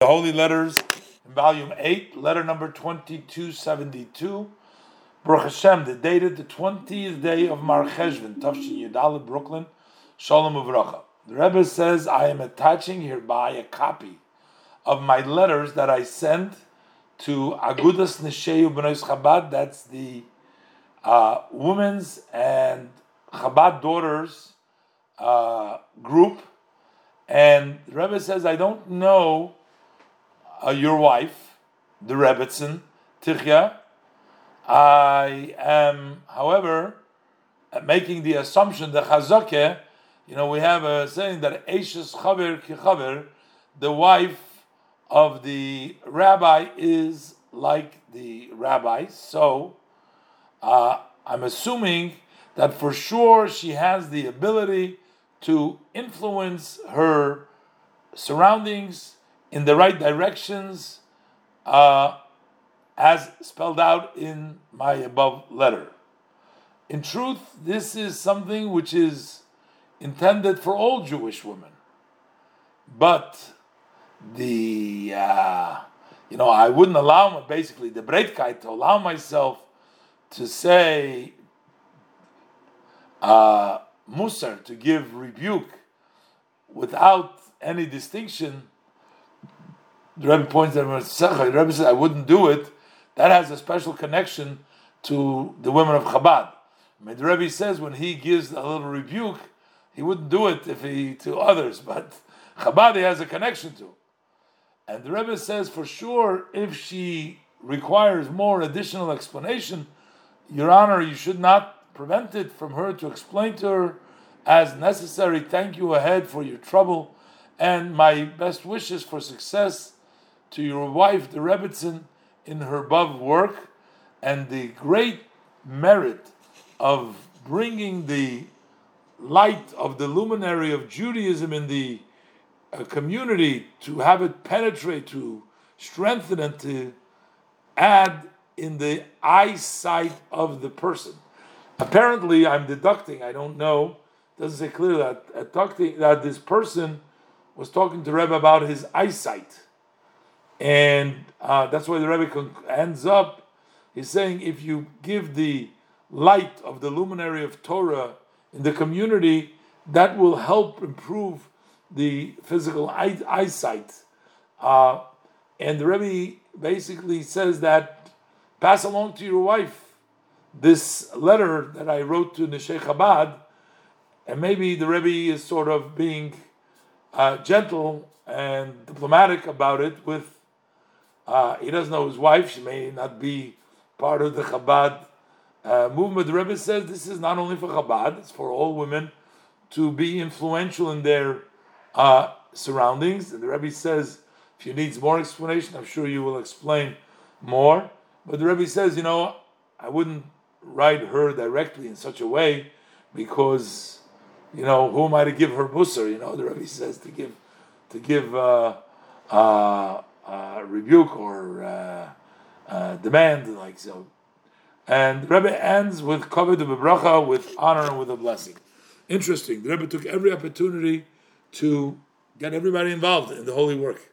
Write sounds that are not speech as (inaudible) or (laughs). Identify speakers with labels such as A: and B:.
A: The Holy Letters volume 8, letter number 2272. Baruch Hashem, the dated the 20th day of Mar Cheshvan, Tafshin Yudala, Brooklyn, Shalom Uvracha. The Rebbe says, I am attaching hereby a copy of my letters that I sent to Agudas Neshei uBnos Chabad, that's the uh, women's and Chabad daughters uh, group. And the Rebbe says, I don't know uh, your wife, the Rebbetzin, Tichya. I am, however, making the assumption that Chazakeh, you know, we have a saying that Eishes Chaver Kichaver, the wife of the rabbi is like the rabbi. So uh, I'm assuming that for sure she has the ability to influence her surroundings in the right directions uh, as spelled out in my above letter. In truth, this is something which is intended for all Jewish women. But the, uh, you know, I wouldn't allow, basically, the Breitkeit to allow myself to say uh, Musar, to give rebuke without any distinction the Rebbe points out, the Rebbe says, I wouldn't do it. That has a special connection to the women of Chabad. I mean, the Rebbe says when he gives a little rebuke, he wouldn't do it if he to others, (laughs) but Chabad he has a connection to. And the Rebbe says for sure, if she requires more additional explanation, Your Honor, you should not prevent it from her to explain to her as necessary. Thank you ahead for your trouble and my best wishes for success to your wife, the Rebbetzin, in her above work, and the great merit of bringing the light of the luminary of Judaism in the uh, community to have it penetrate, to strengthen and to add in the eyesight of the person. Apparently, I'm deducting, I don't know, doesn't say clearly that, deducting that this person was talking to Rebbe about his eyesight and uh, that's why the Rebbe ends up. He's saying if you give the light of the luminary of Torah in the community, that will help improve the physical eye, eyesight. Uh, and the Rebbe basically says that pass along to your wife this letter that I wrote to Neshei Chabad, and maybe the Rebbe is sort of being uh, gentle and diplomatic about it with uh, he doesn't know his wife. She may not be part of the Chabad uh, movement. The Rebbe says this is not only for Chabad; it's for all women to be influential in their uh, surroundings. And the Rebbe says, if you need more explanation, I'm sure you will explain more. But the Rebbe says, you know, I wouldn't write her directly in such a way because, you know, who am I to give her Musar? You know, the Rebbe says to give, to give. Uh, uh, rebuke or uh, uh, demand, like so. And Rebbe ends with kavod of with honor and with a blessing. Interesting. The Rebbe took every opportunity to get everybody involved in the holy work.